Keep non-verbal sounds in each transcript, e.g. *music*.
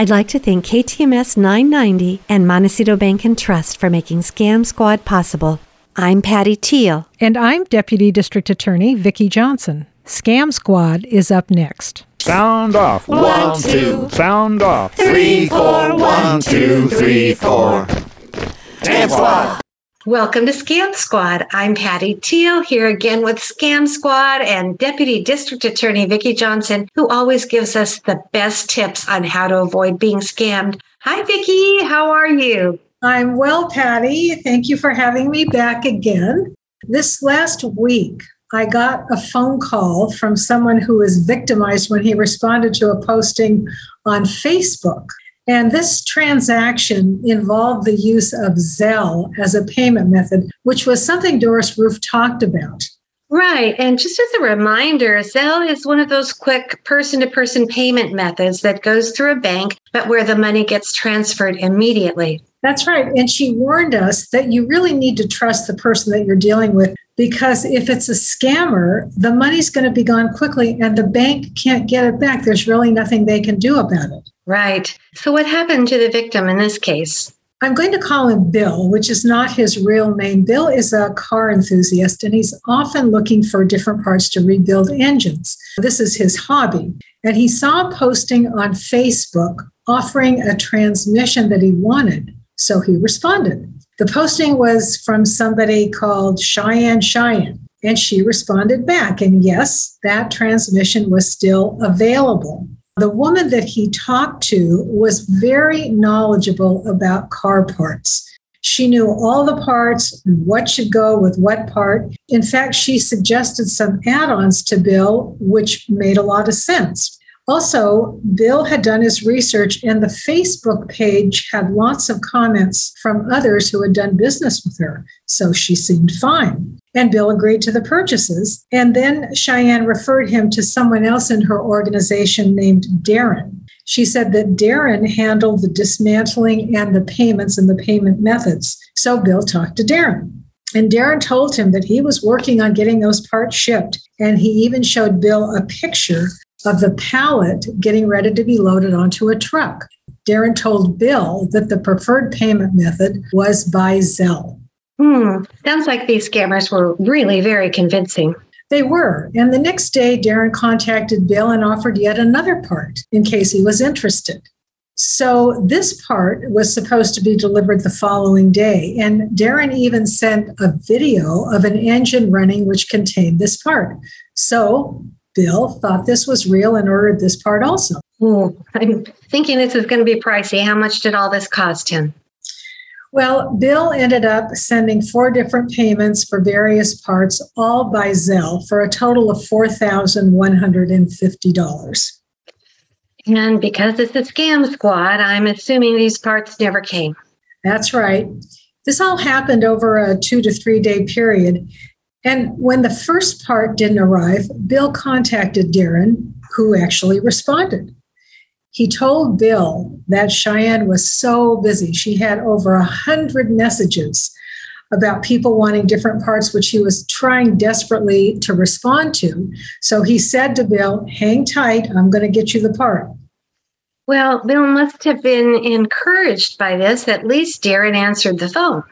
I'd like to thank KTMS 990 and Montecito Bank and Trust for making Scam Squad possible. I'm Patty Teal. And I'm Deputy District Attorney Vicki Johnson. Scam Squad is up next. Sound off. One, two. Sound off. Three, four. One, two, three, four. Scam Squad. Welcome to Scam Squad. I'm Patty Teal here again with Scam Squad and Deputy District Attorney Vicki Johnson, who always gives us the best tips on how to avoid being scammed. Hi, Vicki. How are you? I'm well, Patty. Thank you for having me back again. This last week, I got a phone call from someone who was victimized when he responded to a posting on Facebook. And this transaction involved the use of Zelle as a payment method, which was something Doris Roof talked about. Right. And just as a reminder, Zelle is one of those quick person to person payment methods that goes through a bank, but where the money gets transferred immediately. That's right. And she warned us that you really need to trust the person that you're dealing with because if it's a scammer, the money's going to be gone quickly and the bank can't get it back. There's really nothing they can do about it. Right. So, what happened to the victim in this case? I'm going to call him Bill, which is not his real name. Bill is a car enthusiast and he's often looking for different parts to rebuild engines. This is his hobby. And he saw a posting on Facebook offering a transmission that he wanted. So he responded. The posting was from somebody called Cheyenne Cheyenne, and she responded back. And yes, that transmission was still available. The woman that he talked to was very knowledgeable about car parts. She knew all the parts, and what should go with what part. In fact, she suggested some add ons to Bill, which made a lot of sense. Also, Bill had done his research, and the Facebook page had lots of comments from others who had done business with her. So she seemed fine. And Bill agreed to the purchases. And then Cheyenne referred him to someone else in her organization named Darren. She said that Darren handled the dismantling and the payments and the payment methods. So Bill talked to Darren. And Darren told him that he was working on getting those parts shipped. And he even showed Bill a picture of the pallet getting ready to be loaded onto a truck. Darren told Bill that the preferred payment method was by Zelle. Hmm. Sounds like these scammers were really very convincing. They were. And the next day, Darren contacted Bill and offered yet another part in case he was interested. So this part was supposed to be delivered the following day. And Darren even sent a video of an engine running which contained this part. So Bill thought this was real and ordered this part also. Ooh, I'm thinking this is going to be pricey. How much did all this cost him? Well, Bill ended up sending four different payments for various parts, all by Zelle, for a total of $4,150. And because it's a scam squad, I'm assuming these parts never came. That's right. This all happened over a two to three day period. And when the first part didn't arrive, Bill contacted Darren, who actually responded. He told Bill that Cheyenne was so busy. She had over a hundred messages about people wanting different parts, which he was trying desperately to respond to. So he said to Bill, Hang tight, I'm going to get you the part. Well, Bill must have been encouraged by this. At least Darren answered the phone.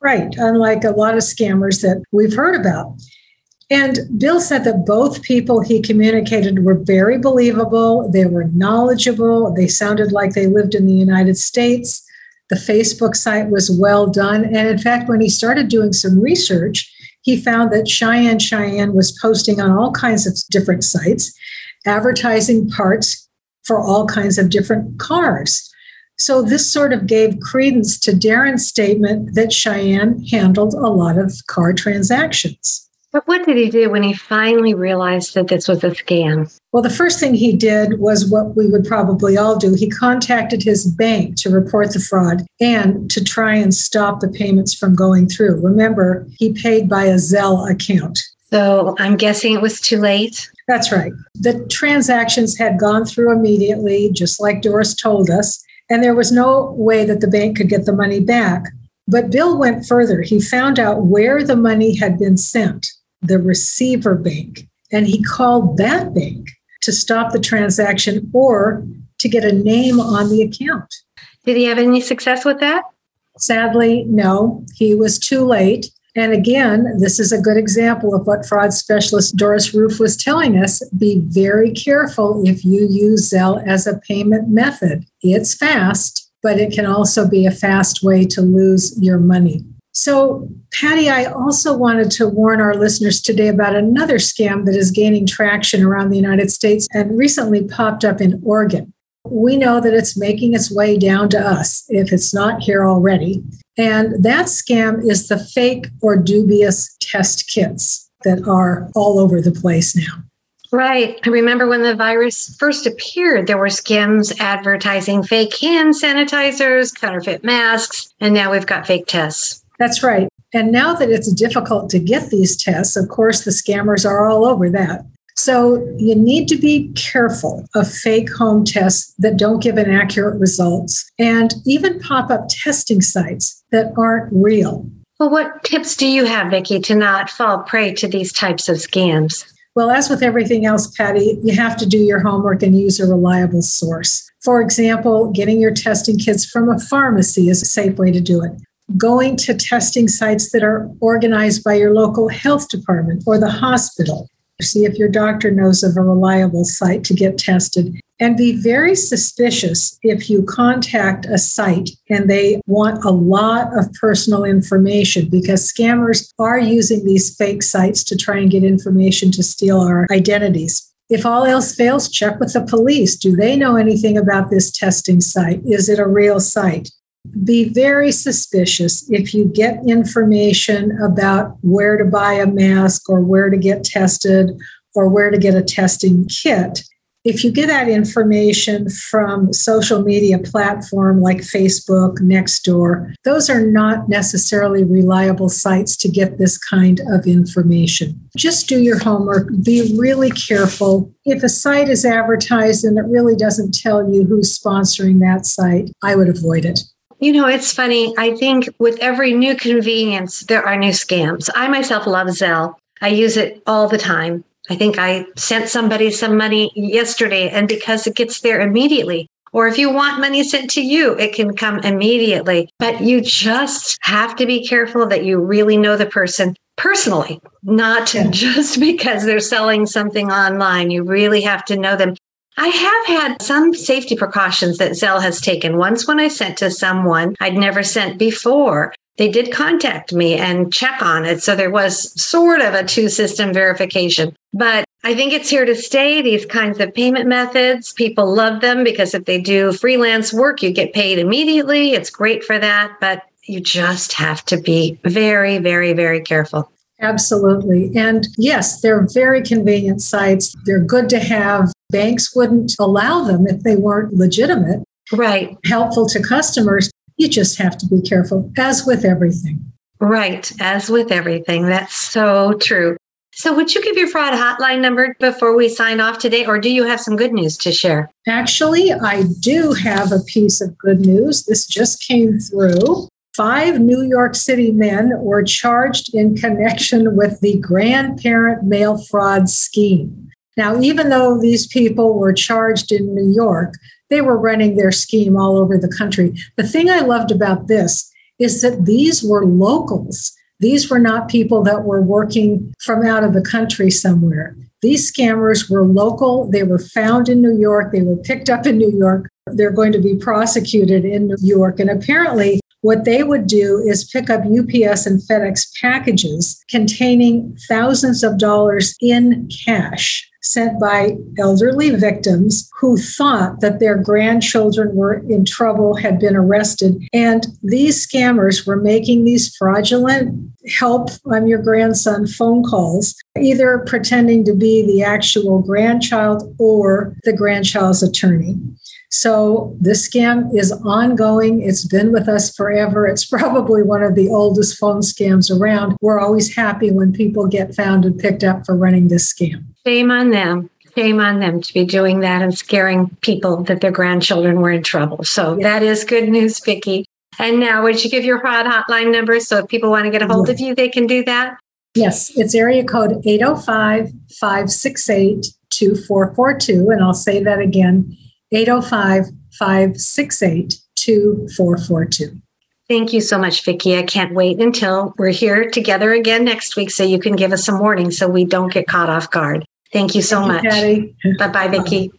Right, unlike a lot of scammers that we've heard about. And Bill said that both people he communicated were very believable. They were knowledgeable. They sounded like they lived in the United States. The Facebook site was well done. And in fact, when he started doing some research, he found that Cheyenne Cheyenne was posting on all kinds of different sites, advertising parts for all kinds of different cars. So this sort of gave credence to Darren's statement that Cheyenne handled a lot of car transactions. But what did he do when he finally realized that this was a scam? Well, the first thing he did was what we would probably all do. He contacted his bank to report the fraud and to try and stop the payments from going through. Remember, he paid by a Zelle account. So I'm guessing it was too late. That's right. The transactions had gone through immediately, just like Doris told us, and there was no way that the bank could get the money back. But Bill went further. He found out where the money had been sent the receiver bank, and he called that bank to stop the transaction or to get a name on the account. Did he have any success with that? Sadly, no. He was too late. And again, this is a good example of what fraud specialist Doris Roof was telling us. Be very careful if you use Zelle as a payment method. It's fast, but it can also be a fast way to lose your money. So, Patty, I also wanted to warn our listeners today about another scam that is gaining traction around the United States and recently popped up in Oregon. We know that it's making its way down to us if it's not here already. And that scam is the fake or dubious test kits that are all over the place now. Right. I remember when the virus first appeared, there were scams advertising fake hand sanitizers, counterfeit masks, and now we've got fake tests. That's right. And now that it's difficult to get these tests, of course, the scammers are all over that. So you need to be careful of fake home tests that don't give inaccurate results and even pop up testing sites that aren't real. Well, what tips do you have, Vicki, to not fall prey to these types of scams? Well, as with everything else, Patty, you have to do your homework and use a reliable source. For example, getting your testing kits from a pharmacy is a safe way to do it going to testing sites that are organized by your local health department or the hospital. See if your doctor knows of a reliable site to get tested. And be very suspicious if you contact a site and they want a lot of personal information because scammers are using these fake sites to try and get information to steal our identities. If all else fails, check with the police. Do they know anything about this testing site? Is it a real site? Be very suspicious if you get information about where to buy a mask or where to get tested or where to get a testing kit. If you get that information from social media platform like Facebook, Nextdoor, those are not necessarily reliable sites to get this kind of information. Just do your homework, be really careful. If a site is advertised and it really doesn't tell you who's sponsoring that site, I would avoid it. You know, it's funny. I think with every new convenience, there are new scams. I myself love Zelle. I use it all the time. I think I sent somebody some money yesterday, and because it gets there immediately, or if you want money sent to you, it can come immediately. But you just have to be careful that you really know the person personally, not yeah. *laughs* just because they're selling something online. You really have to know them. I have had some safety precautions that Zelle has taken. Once, when I sent to someone I'd never sent before, they did contact me and check on it. So there was sort of a two system verification. But I think it's here to stay. These kinds of payment methods, people love them because if they do freelance work, you get paid immediately. It's great for that. But you just have to be very, very, very careful. Absolutely. And yes, they're very convenient sites. They're good to have. Banks wouldn't allow them if they weren't legitimate. Right. Helpful to customers. You just have to be careful, as with everything. Right. As with everything. That's so true. So, would you give your fraud hotline number before we sign off today, or do you have some good news to share? Actually, I do have a piece of good news. This just came through. Five New York City men were charged in connection with the grandparent mail fraud scheme. Now, even though these people were charged in New York, they were running their scheme all over the country. The thing I loved about this is that these were locals. These were not people that were working from out of the country somewhere. These scammers were local. They were found in New York. They were picked up in New York. They're going to be prosecuted in New York. And apparently, what they would do is pick up UPS and FedEx packages containing thousands of dollars in cash sent by elderly victims who thought that their grandchildren were in trouble, had been arrested. And these scammers were making these fraudulent help, I'm your grandson phone calls, either pretending to be the actual grandchild or the grandchild's attorney. So this scam is ongoing. It's been with us forever. It's *laughs* probably one of the oldest phone scams around. We're always happy when people get found and picked up for running this scam. Shame on them. Shame on them to be doing that and scaring people that their grandchildren were in trouble. So yeah. that is good news, Vicki. And now, would you give your fraud hotline number so if people want to get a hold yes. of you, they can do that? Yes, it's area code 805 568 2442. And I'll say that again 805 568 2442. Thank you so much, Vicki. I can't wait until we're here together again next week so you can give us some warning so we don't get caught off guard. Thank you so Thank much. Bye bye, Vicki.